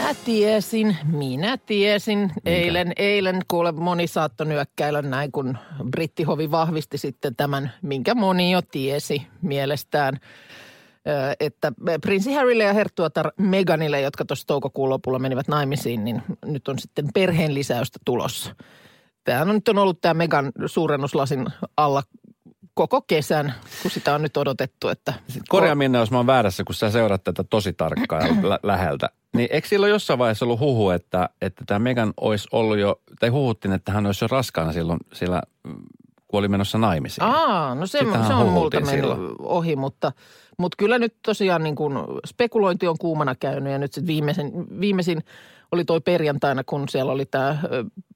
Minä tiesin, minä tiesin. Eilen, eilen kuule moni saattoi nyökkäillä näin, kun brittihovi vahvisti sitten tämän, minkä moni jo tiesi mielestään. Että prinssi Harrylle ja herttuatar Meganille, jotka tuossa toukokuun lopulla menivät naimisiin, niin nyt on sitten perheen lisäystä tulossa. Tämähän on nyt on ollut tämä Megan suurennuslasin alla koko kesän, kun sitä on nyt odotettu, että Korjaa minne, jos mä oon väärässä, kun sä seurat tätä tosi tarkkaan lä- läheltä. Niin eikö silloin jossain vaiheessa ollut huhu, että, että tämä Megan olisi ollut jo, tai huhuttiin, että hän olisi jo raskaana silloin, sillä mm, kun oli menossa naimisiin. Aa, no se, Sitähän se on multa mennyt ohi, mutta, mutta kyllä nyt tosiaan niin kuin spekulointi on kuumana käynyt ja nyt sitten viimeisin, viimeisin oli toi perjantaina, kun siellä oli tämä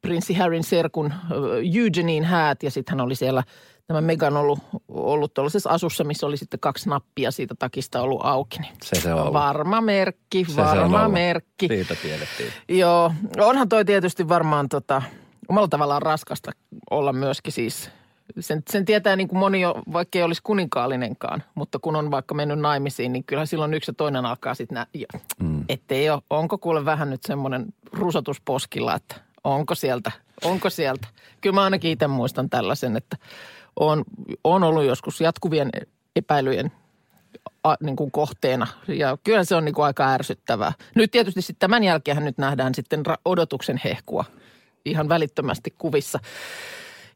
prinssi Harryn serkun ö, Eugenein häät ja sitten hän oli siellä tämä Megan ollut, ollut tuollaisessa asussa, missä oli sitten kaksi nappia siitä takista ollut auki. Niin Se se on ollut. Varma merkki, Se se on varma ollut. merkki. Siitä tiedettiin. Joo, onhan toi tietysti varmaan tota, omalla tavallaan raskasta olla myöskin siis. Sen, sen tietää niin kuin moni jo, vaikka ei olisi kuninkaallinenkaan, mutta kun on vaikka mennyt naimisiin, niin kyllä silloin yksi ja toinen alkaa sitten jo, mm. ettei ole, onko kuule vähän nyt semmoinen rusotus poskilla, että onko sieltä, onko sieltä. Kyllä mä ainakin itse muistan tällaisen, että on, on ollut joskus jatkuvien epäilyjen a, niin kuin kohteena. Ja kyllä se on niin kuin aika ärsyttävää. Nyt tietysti sitten tämän jälkeen nyt nähdään sitten odotuksen hehkua ihan välittömästi kuvissa.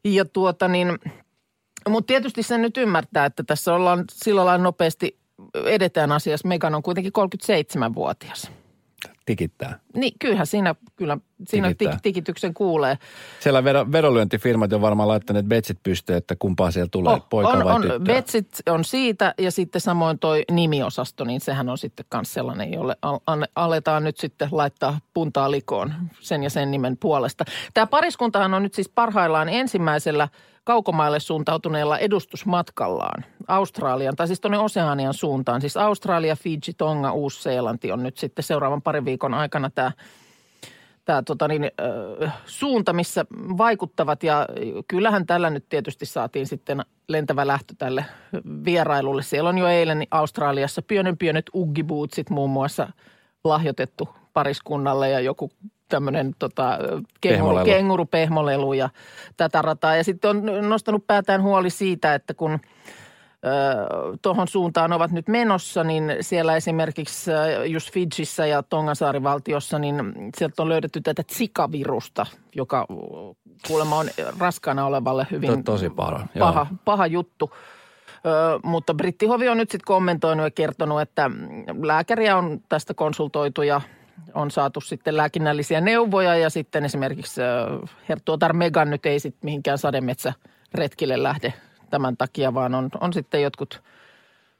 Ja tuota niin, mutta tietysti sen nyt ymmärtää, että tässä ollaan sillä lailla nopeasti edetään asiassa. Megan on kuitenkin 37-vuotias. Tikittää. Niin kyllähän siinä, kyllä, siinä tik, tikityksen kuulee. Siellä vedo, vedonlyöntifirmat on varmaan laittaneet betsit pystyyn, että kumpaa siellä tulee, Oh, poika on, vai on. Betsit on siitä ja sitten samoin toi nimiosasto, niin sehän on sitten myös sellainen, jolle al- an- aletaan nyt sitten laittaa puntaa likoon sen ja sen nimen puolesta. Tämä pariskuntahan on nyt siis parhaillaan ensimmäisellä kaukomaille suuntautuneella edustusmatkallaan Australian, tai siis tuonne Oseanian suuntaan. Siis Australia, Fiji, Tonga, Uusi-Seelanti on nyt sitten seuraavan parin viikon aikana tämä tämä tota niin, suunta, missä vaikuttavat. Ja kyllähän tällä nyt tietysti saatiin sitten lentävä lähtö tälle vierailulle. Siellä on jo eilen Australiassa pienen pienet uggibootsit muun muassa lahjoitettu pariskunnalle ja joku tämmöinen tota, kenguru, Pehmolelu. kengurupehmolelu ja tätä rataa. Ja sitten on nostanut päätään huoli siitä, että kun tuohon suuntaan ovat nyt menossa, niin siellä esimerkiksi just Fidjissä ja Tongasaarivaltiossa, niin sieltä on löydetty tätä Zika-virusta, joka kuulemma on raskaana olevalle hyvin To- tosi paha, joo. paha, paha juttu. Ö, mutta brittihovi on nyt sitten kommentoinut ja kertonut, että lääkäriä on tästä konsultoitu ja on saatu sitten lääkinnällisiä neuvoja ja sitten esimerkiksi ö, herttuotar Megan nyt ei sitten mihinkään sademetsäretkille lähde tämän takia, vaan on, on sitten jotkut,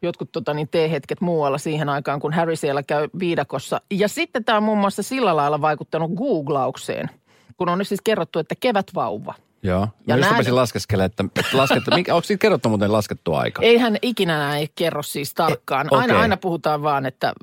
jotkut tota niin, teehetket muualla siihen aikaan, kun Harry siellä käy viidakossa. Ja sitten tämä on muun muassa sillä lailla vaikuttanut googlaukseen, kun on nyt siis kerrottu, että kevätvauva. Joo. Ja Ja just näin- laskeskelemaan, että, että laskettu, mikä, onko siitä kerrottu muuten laskettu aika? Eihän ikinä näin kerro siis tarkkaan. E- Aina, okei. aina puhutaan vaan, että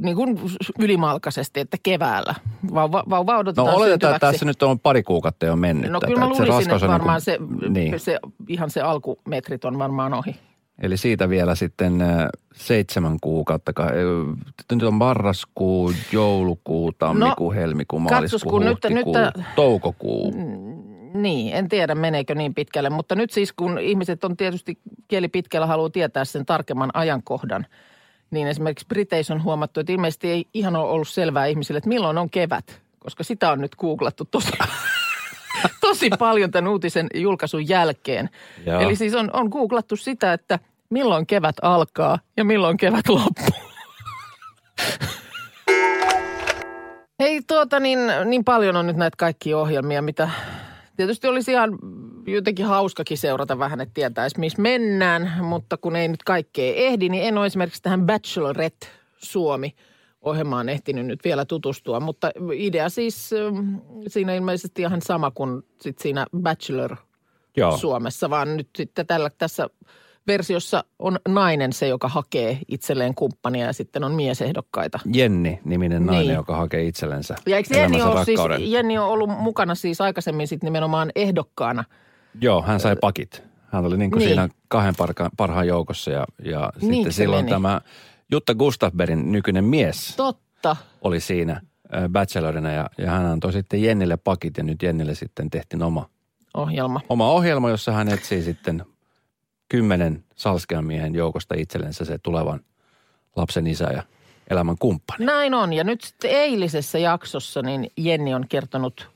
niin kuin ylimalkaisesti, että keväällä. Vauva, vauva No odotetaan oletetaan, että tässä nyt on pari kuukautta jo mennyt. No tätä, kyllä mä että luulisin, että on varmaan niin kuin- se, niin. se, ihan se alkumetrit on varmaan ohi. Eli siitä vielä sitten äh, seitsemän kuukautta. ka- äh, Nyt on marraskuu, joulukuu, tammikuu, helmikuu, No, katsos, maaliskuu, kun nyt- huhtikuu, nyt- toukokuu. Niin, en tiedä meneekö niin pitkälle, mutta nyt siis kun ihmiset on tietysti kieli pitkällä haluaa tietää sen tarkemman ajankohdan, niin esimerkiksi Briteissä on huomattu, että ilmeisesti ei ihan ole ollut selvää ihmisille, että milloin on kevät, koska sitä on nyt googlattu tosi, tosi paljon tämän uutisen julkaisun jälkeen. Joo. Eli siis on, on googlattu sitä, että milloin kevät alkaa ja milloin kevät loppuu. Hei tuota niin, niin paljon on nyt näitä kaikkia ohjelmia, mitä tietysti olisi ihan jotenkin hauskakin seurata vähän, että tietäisi missä mennään, mutta kun ei nyt kaikkea ehdi, niin en ole esimerkiksi tähän Bachelorette Suomi ohjelmaan ehtinyt nyt vielä tutustua. Mutta idea siis ähm, siinä ilmeisesti ihan sama kuin sit siinä Bachelor Joo. Suomessa, vaan nyt sitten tällä, tässä versiossa on nainen se, joka hakee itselleen kumppania ja sitten on miesehdokkaita. Jenni-niminen nainen, Niin. joka hakee itsellensä Ja eikö Jenni ole, siis. Jenni on ollut mukana siis aikaisemmin sitten nimenomaan ehdokkaana. Joo, hän sai pakit. Hän oli niin kuin Niin. siinä kahden parka, parhaan joukossa ja, ja Niinkö sitten silloin meni? tämä Jutta Gustafbergin nykyinen mies Totta. oli siinä bachelorina ja, ja hän antoi sitten Jennille pakit ja nyt Jennille sitten tehtiin oma, Ohjelma. oma ohjelma, jossa hän etsii sitten kymmenen salskean miehen joukosta itsellensä se tulevan lapsen isä ja elämän kumppani. Näin on. Ja nyt sitten eilisessä jaksossa niin Jenni on kertonut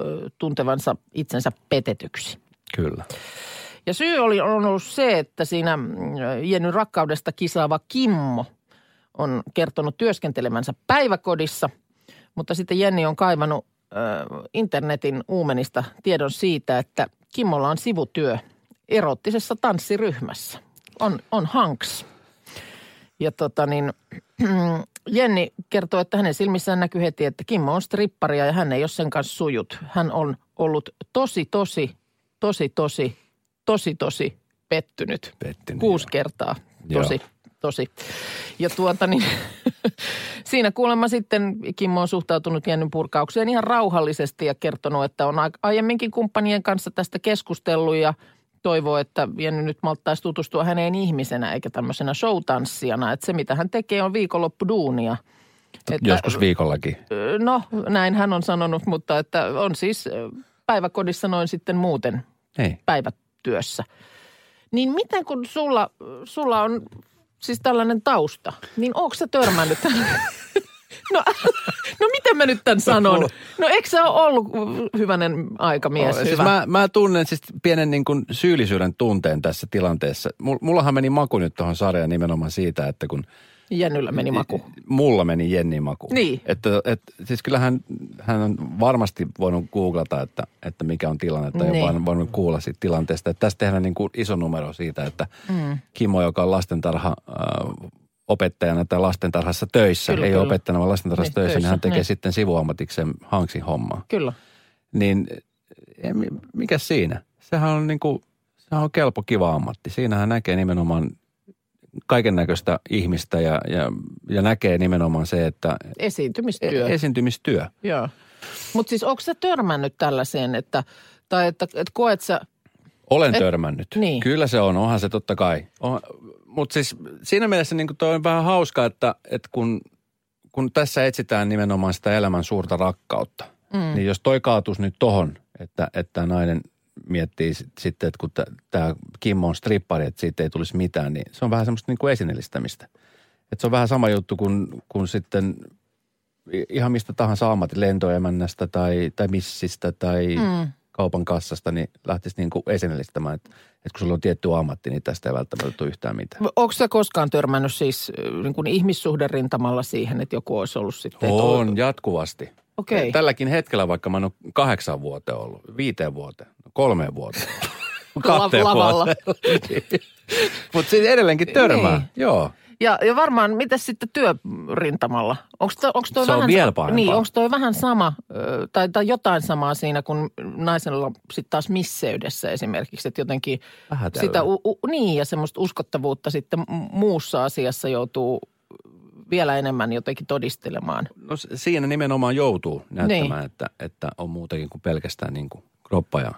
ö, tuntevansa itsensä petetyksi. Kyllä. Ja syy oli, on ollut se, että siinä mm, Jennyn rakkaudesta kisaava Kimmo on kertonut työskentelemänsä päiväkodissa, mutta sitten Jenni on kaivannut ö, internetin uumenista tiedon siitä, että Kimmolla on sivutyö erottisessa tanssiryhmässä. On, on Hanks. Ja tota niin, Jenni kertoo, että hänen silmissään näkyy heti, että Kimmo on stripparia ja hän ei ole sen kanssa sujut. Hän on ollut tosi, tosi, tosi, tosi, tosi, tosi pettynyt. Pettynyt, Kuusi joo. kertaa. Joo. Tosi, tosi. Ja tuota niin, siinä kuulemma sitten Kimmo on suhtautunut Jennyn purkaukseen ihan rauhallisesti ja kertonut, että on aiemminkin kumppanien kanssa tästä keskustellut ja toivoo, että Jenny nyt malttaisi tutustua häneen ihmisenä eikä tämmöisenä showtanssijana. Että se, mitä hän tekee, on viikonloppuduunia. Että- Joskus viikollakin. No, näin hän on sanonut, mutta että on siis päiväkodissa noin sitten muuten Ei. päivätyössä. Niin miten kun sulla, sulla on siis tällainen tausta, niin onko sä törmännyt? No, no miten mä nyt tämän sanon? No eikö sä ole ollut hyvänen aikamies siis hyvä? mä, mä tunnen siis pienen niin kuin syyllisyyden tunteen tässä tilanteessa. Mul- Mullahan meni maku nyt tuohon sarjaan nimenomaan siitä, että kun Jennyllä meni maku. mulla meni Jenni maku. Niin. Että, et, siis kyllähän hän on varmasti voinut googlata, että, että mikä on tilanne, tai Niin. jopa voinut kuulla siitä tilanteesta. Että tässä tehdään niin kuin iso numero siitä, että mm. Kimmo, joka on lastentarha äh, opettajana tai lastentarhassa töissä, Kyllä, ei ole kyllä. opettajana, vaan lastentarhassa Niin, töissä, niin töissä, hän tekee niin. sitten sivuammatikseen Hanksin hommaa. Kyllä. Niin mikä siinä? Sehän on niin kuin, sehän on kelpo kiva ammatti. Siinähän näkee nimenomaan kaiken näköistä ihmistä ja, ja, ja näkee nimenomaan se, että Esiintymistyö. e- esiintymistyö. Joo. Mutta siis onko sä törmännyt tällaiseen, että, tai että, että koet sä, Olen Et- törmännyt. niin. Kyllä se on, onhan se totta kai. On, mutta siis siinä mielessä niin toi on vähän hauska, että, että kun, kun tässä etsitään nimenomaan sitä elämän suurta rakkautta, mm. niin jos toi kaatuisi nyt tohon, että, että nainen miettii sit- sitten, että kun tämä Kimmo on strippari, että siitä ei tulisi mitään, niin se on vähän semmoista niin kuin esineellistämistä. Että se on vähän sama juttu kuin, kuin sitten ihan mistä tahansa ammatit, lentoemännästä tai, tai missistä tai mm. Kaupan kassasta, niin lähtisi niin kuin esineellistämään, että, että kun sulla on tietty ammatti, niin tästä ei välttämättä tule yhtään mitään. onko sä koskaan törmännyt siis niin kuin ihmissuhderintamalla siihen, että joku olisi ollut sitten? On jatkuvasti. Okei. Tälläkin hetkellä, vaikka mä en ole kahdeksan vuoteen ollut, viiteen vuoteen, kolmeen vuoteen, La- lavalla. Mutta siis edelleenkin törmää, Niin. joo. Ja, ja varmaan, mitä sitten työrintamalla? Onko toi, onks toi Se on vähän, vielä pahempaa. Niin, onko toi vähän sama, tai, tai jotain samaa siinä kuin naisella sitten taas misseydessä esimerkiksi, että jotenkin Vähätellään. sitä, u, u, niin ja semmoista uskottavuutta sitten muussa asiassa joutuu vielä enemmän jotenkin todistelemaan. No siinä nimenomaan joutuu näyttämään, Niin. että, että on muutakin kuin pelkästään niin kuin kroppa ja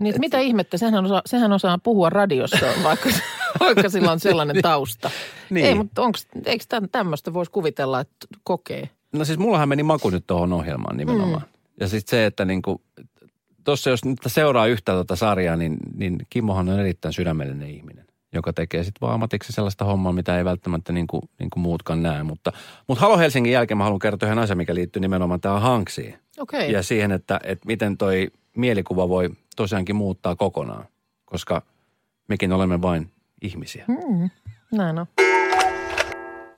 Niin, että mitä ihmettä, sehän osaa, sehän osaa puhua radiossa, vaikka, vaikka sillä on sellainen tausta. Niin. Ei, mutta onks, eikö tämmöistä voisi kuvitella, että kokee? No siis mullahan meni maku nyt tuohon ohjelmaan nimenomaan. Mm. Ja sitten se, että niinku, tuossa jos nyt seuraa yhtä tuota sarjaa, niin, niin Kimmohan on erittäin sydämellinen ihminen, joka tekee sitten vaan ammatiksi sellaista hommaa, mitä ei välttämättä niinku, niinku muutkaan näe. Mutta, mutta Halo Helsingin jälkeen mä haluan kertoa yhden asian, mikä liittyy nimenomaan tähän Hanksiin. Okei. Ja siihen, että, että miten toi mielikuva voi tosiaankin muuttaa kokonaan, koska mekin olemme vain ihmisiä. Mm, näin on.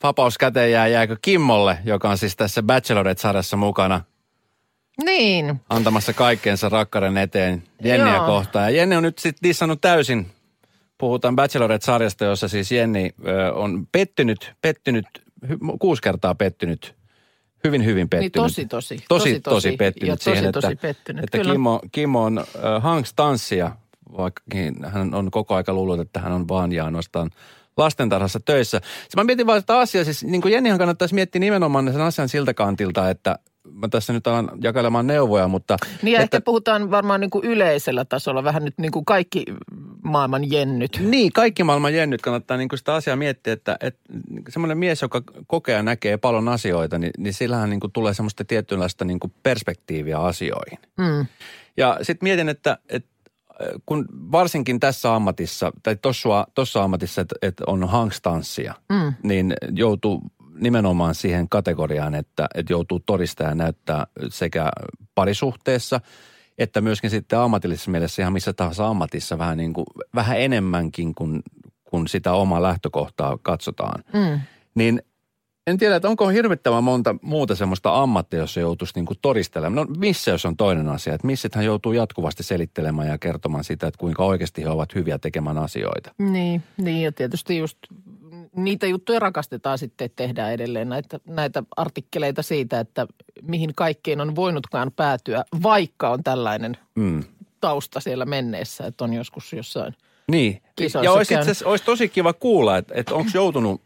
Vapaus käteen jää, jääkö Kimmolle, joka on siis tässä Bachelorette-sarjassa mukana – Niin, antamassa kaikkeensa rakkauden eteen Jenniä Joo. kohtaan. Ja Jenni on nyt sitten dissannut täysin. Puhutaan Bachelorette-sarjasta, jossa siis Jenni ö, on pettynyt, pettynyt hy- kuusi kertaa pettynyt, hyvin hyvin pettynyt. Niin tosi, tosi. Tosi, tosi, pettynyt ja siihen, tosi, tosi että, pettynyt. että. Kimmo, Kimmo on äh, Hanks tanssia, vaikkakin hän on koko aika luullut, että hän on vaan ja ainoastaan lastentarhassa töissä. Se mä mietin vaan sitä asiaa, siis niin kuin Jennihan kannattaisi miettiä nimenomaan sen asian siltä kantilta, että mä tässä nyt alan jakelemaan neuvoja, mutta... Niin ja että, ehkä puhutaan varmaan niin kuin yleisellä tasolla, vähän nyt niin kuin kaikki maailman jennyt. Niin, kaikki maailman jennyt kannattaa niin kuin sitä asiaa miettiä, että, että semmoinen mies, joka kokee ja näkee paljon asioita, niin, niin sillähän niin kuin tulee semmoista tietynlaista niin kuin perspektiiviä asioihin. Mm. Ja sitten mietin, että, että kun varsinkin tässä ammatissa, tai tuossa ammatissa, että, että on hangstanssia, mm. niin joutuu nimenomaan siihen kategoriaan, että, että joutuu todistaa ja näyttää sekä parisuhteessa, että myöskin sitten ammatillisessa mielessä ihan missä tahansa ammatissa vähän, niin kuin, vähän enemmänkin kuin, kuin sitä omaa lähtökohtaa katsotaan. Mm. Niin en tiedä, että onko hirvittävän monta muuta semmoista ammattia, jossa joutuisi niin kuin todistelemaan. No missä jos on toinen asia, että missä hän joutuu jatkuvasti selittelemään ja kertomaan sitä, että kuinka oikeasti he ovat hyviä tekemään asioita. Niin, niin ja tietysti just niitä juttuja rakastetaan sitten, että tehdään edelleen näitä, näitä artikkeleita siitä, että mihin kaikkeen on voinutkaan päätyä, vaikka on tällainen Mm. tausta siellä menneessä, että on joskus jossain Niin, kisoissa ja olisi, itse, olisi tosi kiva kuulla, että, että onko joutunut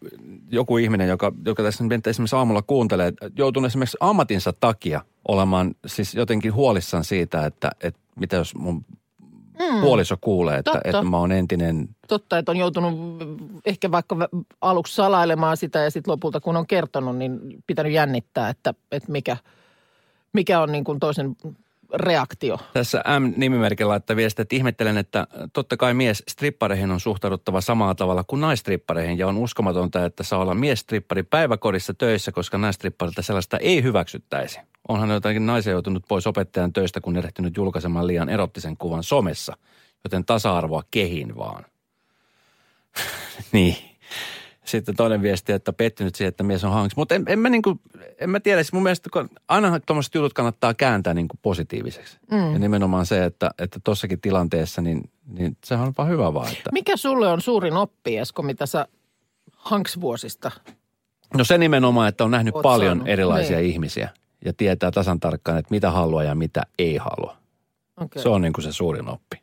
joku ihminen, joka, joka tässä nyt esimerkiksi aamulla kuuntelee, että joutunut esimerkiksi ammatinsa takia olemaan siis jotenkin huolissaan siitä, että, että mitä jos mun mm. puoliso kuulee, että, Totta. että mä oon entinen totta, että on joutunut ehkä vaikka aluksi salailemaan sitä ja sitten lopulta kun on kertonut, niin pitänyt jännittää, että, että mikä, mikä on niin kuin toisen reaktio. Tässä M-nimimerkillä laittaa viestiä, että ihmettelen, että totta kai mies strippareihin on suhtauduttava samalla tavalla kuin naistrippareihin ja on uskomatonta, että saa olla mies-strippari päiväkodissa töissä, koska naistripparilta sellaista ei hyväksyttäisi. Onhan jotakin naisia joutunut pois opettajan töistä, kun erehtynyt julkaisemaan liian erottisen kuvan somessa, joten tasa-arvoa kehin vaan. niin. Sitten toinen viesti, että pettynyt siihen, että mies on hanks. Mutta en, en, mä niinku, en mä tiedä, siis mun mielestä kun- aina tuommoiset jutut kannattaa kääntää niinku positiiviseksi. Mm. Ja nimenomaan se, että että tossakin tilanteessa, niin, niin sehän on vaan hyvä vaan. Että. Mikä sulle on suurin oppi, Esko, mitä sä Hanks-vuosista? No se nimenomaan, että on nähnyt Oot paljon saanut, erilaisia niin. ihmisiä ja tietää tasan tarkkaan, että mitä haluaa ja mitä ei halua. Okay. Se on niin kuin se suurin oppi.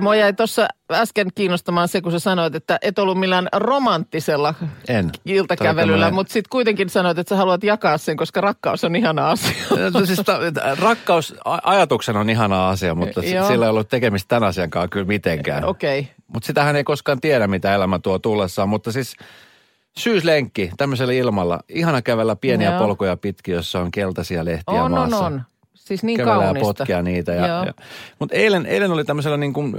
Mua jäi tuossa äsken kiinnostamaan se, kun sä sanoit, että et ollut millään romanttisella En. iltakävelyllä, on mutta sitten kuitenkin sanoit, että sä haluat jakaa sen, koska rakkaus on ihana asia. No siis ta- rakkaus ajatuksena on ihana asia, mutta Joo. sillä ei ollut tekemistä tämän asian kanssa kyllä mitenkään. Okei. Okay. Mutta sitähän ei koskaan tiedä, mitä elämä tuo tullessaan. Mutta siis syyslenkki tämmöisellä ilmalla. Ihana kävellä pieniä Joo. polkuja pitkin, jossa on keltaisia lehtiä On, on, maassa. on. Siis niin Kävelee ja kaunista. potkia niitä. Ja, Joo. ja. Mutta eilen, eilen oli tämmöisellä niin kuin,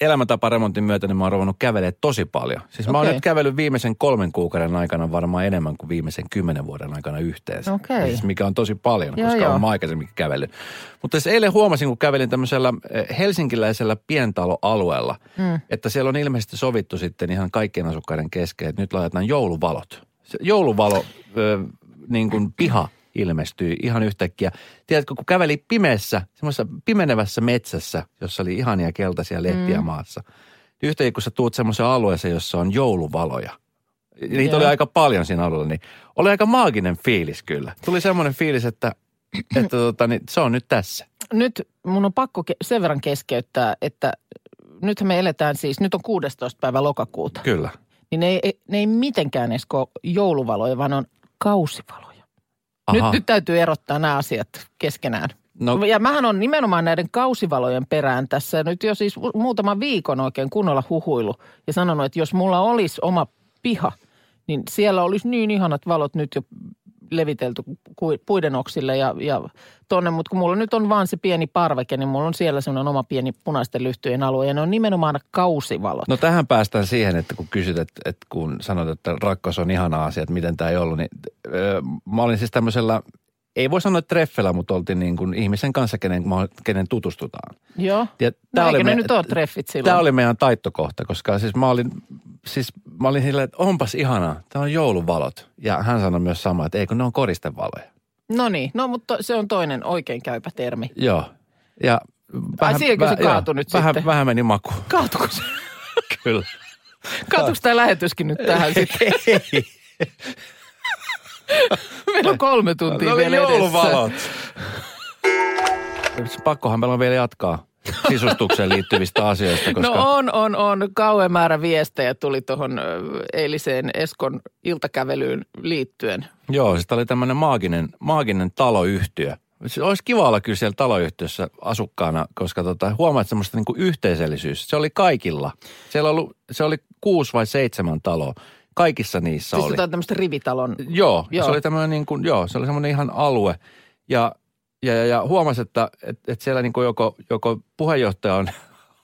elämäntaparemontin myötä, niin mä oon ruvennut kävelemään tosi paljon. Siis mä oon nyt kävellyt viimeisen kolmen kuukauden aikana varmaan enemmän kuin viimeisen kymmenen vuoden aikana yhteensä. Okei. Siis mikä on tosi paljon, Joo, koska joo. olen aikaisemminkin kävellyt. Mutta siis eilen huomasin, kun kävelin tämmöisellä eh, helsinkiläisellä pientaloalueella, mm. että siellä on ilmeisesti sovittu sitten ihan kaikkien asukkaiden kesken, että nyt laitetaan jouluvalot. Se jouluvalo, ö, niin kuin piha ilmestyi ihan yhtäkkiä. Tiedätkö, kun käveli pimeässä, semmoisessa pimenevässä metsässä, jossa oli ihania keltaisia lehtiä mm. maassa. Niin yhtäkkiä, kun sä tuut semmoiseen alueeseen, jossa on jouluvaloja. Niitä Joo. oli aika paljon siinä alueella, niin oli aika maaginen fiilis kyllä. Tuli semmoinen fiilis, että, että tota, niin, se on nyt tässä. Nyt mun on pakko sen verran keskeyttää, että nythän me eletään siis, nyt on 16. päivä lokakuuta. Kyllä. Niin ne ei, ne ei mitenkään edes jouluvaloja, vaan on kausivaloja. Nyt, Aha. nyt täytyy erottaa nämä asiat keskenään. No-. Ja mähän on nimenomaan näiden kausivalojen perään tässä nyt jo siis mu- muutaman viikon oikein kunnolla huhuilu ja sanonut, että jos mulla olisi oma piha, niin siellä olisi niin ihanat valot nyt jo levitelty puiden oksille ja, ja tonne, mutta kun mulla nyt on vaan se pieni parveke, niin mulla on siellä semmoinen oma pieni punaisten lyhtyjen alue ja ne on nimenomaan kausivalot. No tähän päästään siihen, että kun kysyt, että, että kun sanot, että rakkaus on ihana asia, että miten tämä ei ollut, niin öö, mä olin siis tämmöisellä, ei voi sanoa että treffellä, mutta oltiin niin kuin ihmisen kanssa, kenen, kenen tutustutaan. Joo. Ja no eikö ne me- nyt ole treffit silloin? Tämä oli meidän taittokohta, koska siis mä olin, siis mä olin silleen, että onpas ihanaa, tämä on jouluvalot. Ja hän sanoi myös sama, että eikö ne on koristevaloja. No niin, no mutta se on toinen oikein käypä termi. Joo. Ja Ai, siihenkö se kaatui nyt vähän, sitten? Vähän meni maku. Kaatuuko se? Kyllä. Kaatuuko tämä lähetyskin nyt tähän sitten? ei, Meillä on kolme tuntia No oli vielä edessä. jouluvalot. Pakkohan meillä on vielä jatkaa sisustukseen liittyvistä asioista, koska... No on, on, on. Kauhean määrä viestejä tuli tuohon eiliseen Eskon iltakävelyyn liittyen. Joo, siis tämä oli tämmöinen maaginen, maaginen taloyhtiö. Se olisi kiva olla kyllä siellä taloyhtiössä asukkaana, koska tota, huomaat semmoista niin kuin Se oli kaikilla. Siellä oli, se oli kuusi vai seitsemän taloa. Kaikissa niissä Siis oli. jotain tämmöistä rivitalon. Joo, Joo. se oli tämmöinen niin kuin, joo, se oli semmoinen ihan alue. Ja, ja, ja, ja huomasi, että, että, että siellä niin kuin joko, joko puheenjohtaja on,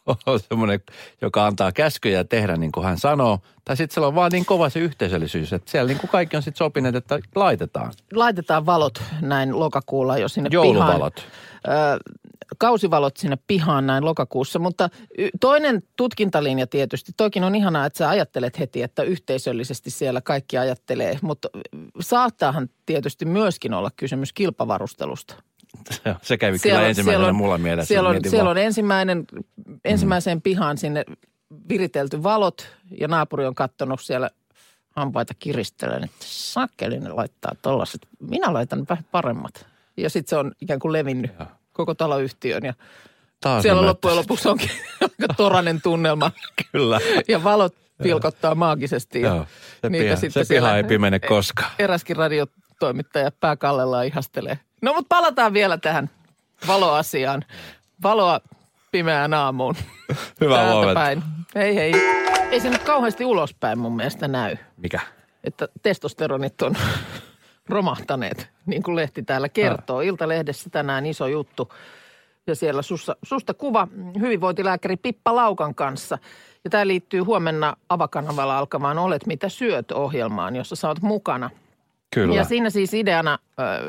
on semmoinen, joka antaa käskyjä tehdä niin kuin hän sanoo, tai sitten siellä on vaan niin kova se yhteisöllisyys, että siellä niin kuin kaikki on sitten sopineet, että laitetaan. Laitetaan valot näin lokakuulla jo sinne Jouluvalot. pihaan. Kausivalot sinne pihaan näin lokakuussa, mutta toinen tutkintalinja tietysti, toikin on ihanaa, että sä ajattelet heti, että yhteisöllisesti siellä kaikki ajattelee, mutta saattaahan tietysti myöskin olla kysymys kilpavarustelusta. Se kävi kyllä ensimmäisenä mulla mielessä. Siellä on, siellä on ensimmäinen, ensimmäiseen pihaan sinne viritelty valot ja naapuri on katsonut siellä hampaita kiristellen, että sakkeli ne laittaa tollaset. Minä laitan vähän paremmat. Ja sitten se on ikään kuin levinnyt koko taloyhtiön ja Taas siellä ne loppujen lopuksi onkin aika toranen tunnelma. Kyllä. Ja valot pilkottaa maagisesti. Ja Joo. Se, niitä piha, sitten se siellä piha ei pimene koskaan. Eräskin radiotoimittaja pääkallellaan ihastelee. No mutta palataan vielä tähän valoasiaan. Valoa pimeään aamuun. Hyvää huomenta. päin. Hei hei. Ei se nyt kauheasti ulospäin mun mielestä näy, Mikä? että testosteronit on romahtaneet, niin kuin lehti täällä kertoo. Iltalehdessä tänään iso juttu. Ja siellä sussa, susta kuva hyvinvointilääkäri Pippa Laukan kanssa. Ja tämä liittyy huomenna Avakanavalla alkavaan Olet mitä syöt ohjelmaan, jossa sä oot mukana. Kyllä. Ja siinä siis ideana,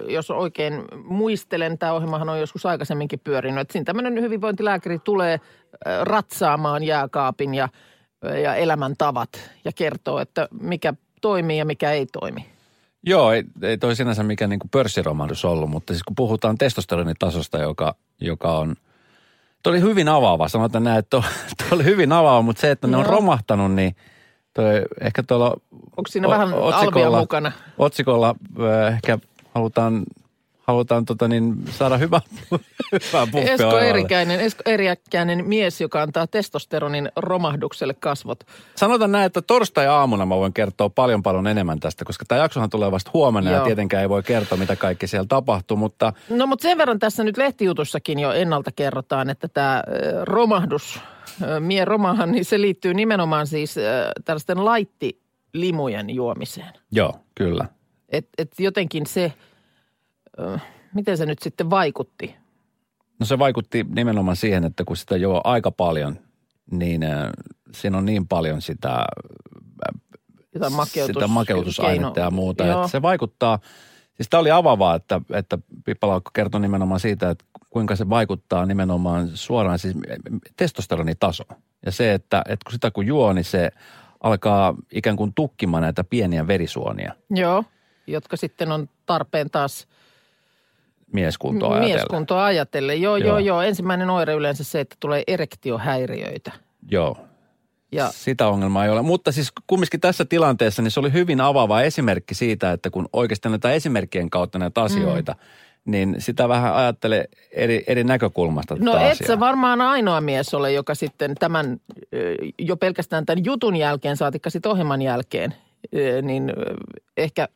jos oikein muistelen, tämä ohjelmahan on joskus aikaisemminkin pyörinyt, että siinä tämmöinen hyvinvointilääkäri tulee ratsaamaan jääkaapin ja, ja elämäntavat ja kertoo, että mikä toimii ja mikä ei toimi. Joo, ei, ei toi sinänsä mikään niin pörssiromahdus ollut, mutta siis kun puhutaan testosteronitasosta, joka, joka on, toi oli hyvin avaava, sanotaan näin, että toi oli hyvin avaava, mutta se, että ne on Joo. romahtanut, niin toi, ehkä tuolla Onko siinä vähän alvia mukana? Otsikolla äh, ehkä halutaan, halutaan tota niin, saada hyvä, hyvää puffia Esko. Erikäinen, Esko Erikäinen mies, joka antaa testosteronin romahdukselle kasvot. Sanotaan näin, että torstai-aamuna mä voin kertoa paljon paljon enemmän tästä, koska tämä jaksohan tulee vasta huomenna ja Joo. tietenkään ei voi kertoa, mitä kaikki siellä tapahtuu, mutta No mutta sen verran tässä nyt lehtijutussakin jo ennalta kerrotaan, että tämä romahdus, mie romahan, niin se liittyy nimenomaan siis tällaisten laittilimujen juomiseen. joo, kyllä. Et, et jotenkin se, miten se nyt sitten vaikutti? No se vaikutti nimenomaan siihen, että kun sitä juo aika paljon, niin siinä on niin paljon sitä, Jotain makeutus, sitä makeutusainetta keino- ja muuta. Joo. Että se vaikuttaa, siis tämä oli avavaa, että, että Pippa Laukko kertoi nimenomaan siitä, että kuinka se vaikuttaa nimenomaan suoraan siis testosteronitaso. Ja se, että, että kun sitä kun juo, niin se alkaa ikään kuin tukkimaan näitä pieniä verisuonia Joo, jotka sitten on tarpeen taas mieskuntoa ajatellen. mieskuntoa ajatellen. Joo, joo, Joo. joo. Ensimmäinen oire yleensä se, että tulee erektiohäiriöitä. Joo, Ja Sitä ongelmaa ei ole. Mutta siis kumminkin tässä tilanteessa niin se oli hyvin avaava esimerkki siitä, että kun oikeasti näitä esimerkkien kautta näitä asioita, mm. Niin sitä vähän ajattelee eri, eri näkökulmasta No et asiaa. sä varmaan ainoa mies ole, joka sitten tämän jo pelkästään tämän jutun jälkeen, saatikka sitten ohjelman jälkeen, niin ehkä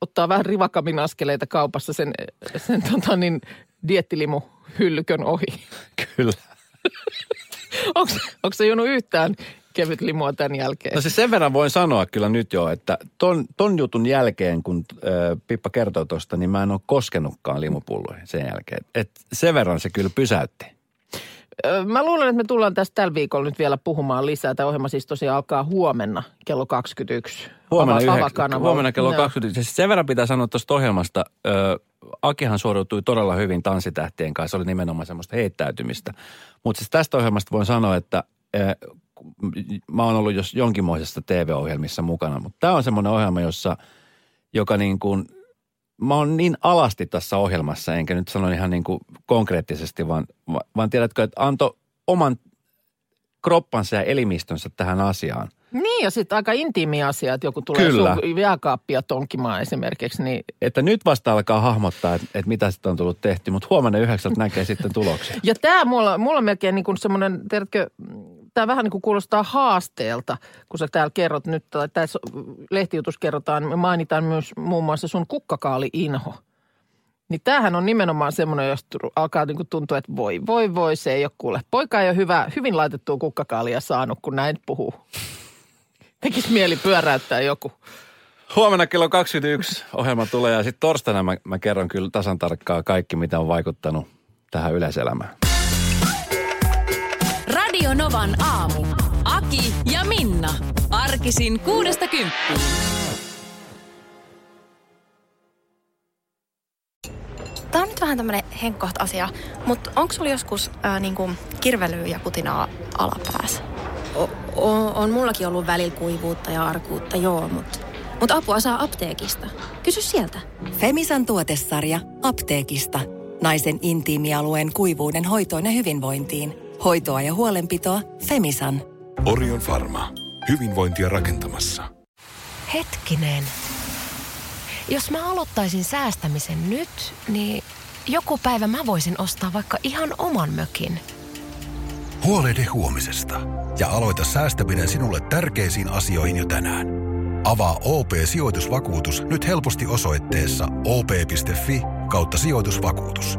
ottaa vähän rivakammin askeleita kaupassa sen, sen tota niin, diettilimu hyllykön ohi. Kyllä. Onko se juonut yhtään kevyt limua tämän jälkeen? No siis sen verran voin sanoa kyllä nyt jo, että ton, ton jutun jälkeen, kun ö, Pippa kertoi tuosta, niin mä en ole koskenutkaan limupulloihin sen jälkeen. Et sen verran se kyllä pysäytti. Mä luulen, että me tullaan tästä tällä viikolla nyt vielä puhumaan lisää. Tämä ohjelma siis tosiaan alkaa huomenna kello 21. Huomenna, Ava- huomenna kello Joo. 20. Siis sen verran pitää sanoa tuosta ohjelmasta. Ö, Akihan suoriutui todella hyvin tanssitähtien kanssa. Se oli nimenomaan semmoista heittäytymistä. Mutta siis tästä ohjelmasta voin sanoa, että ö, mä oon ollut jos jonkinmoisessa TV-ohjelmissa mukana. Mutta tämä on semmoinen ohjelma, jossa, joka niin kuin, mä oon niin alasti tässä ohjelmassa, enkä nyt sano ihan niin kuin konkreettisesti, vaan, vaan tiedätkö, että antoi oman kroppansa ja elimistönsä tähän asiaan. Niin ja sitten aika intiimi asia, että joku tulee Kyllä. sun jääkaappia tonkimaan esimerkiksi, niin Että nyt vasta alkaa hahmottaa, että, että mitä sitten on tullut tehty, mutta huomenna yhdeksältä näkee sitten tuloksia. Ja tämä mulla, mulla on melkein niin kuin semmoinen, tiedätkö, tämä vähän niin kuin kuulostaa haasteelta, kun sä täällä kerrot nyt, tai tässä lehtijutus kerrotaan, me mainitaan myös muun muassa sun kukkakaali-inho. Niin tämähän on nimenomaan semmoinen, jos alkaa niin kuin tuntua, että voi, voi, voi, se ei ole kuule. Poika ei ole hyvä, hyvin laitettua kukkakaalia saanut, kun näin puhuu. Tekisi mieli pyöräyttää joku. Huomenna kello 21 ohjelma tulee ja sitten torstaina mä, mä kerron kyllä tasan tarkkaan kaikki, mitä on vaikuttanut tähän yleiselämään. Radio Novan aamu. Aki ja Minna. Arkisin kuudesta kymppiin. Tämä on nyt vähän tämmöinen henkkoht asia, mutta onko sulla joskus ää, niinku kirvelyä ja putinaa alapäässä? O, o, on mullakin ollut välillä kuivuutta ja arkuutta, joo, mutta mut apua saa apteekista. Kysy sieltä. Femisan tuotesarja apteekista. Naisen intiimialueen kuivuuden hoitoon ja hyvinvointiin. Hoitoa ja huolenpitoa Femisan. Orion Pharma. Hyvinvointia rakentamassa. Hetkinen. Jos mä aloittaisin säästämisen nyt, niin joku päivä mä voisin ostaa vaikka ihan oman mökin. Huolehdi huomisesta ja aloita säästäminen sinulle tärkeisiin asioihin jo tänään. Avaa OP-sijoitusvakuutus nyt helposti osoitteessa op.fi kautta sijoitusvakuutus.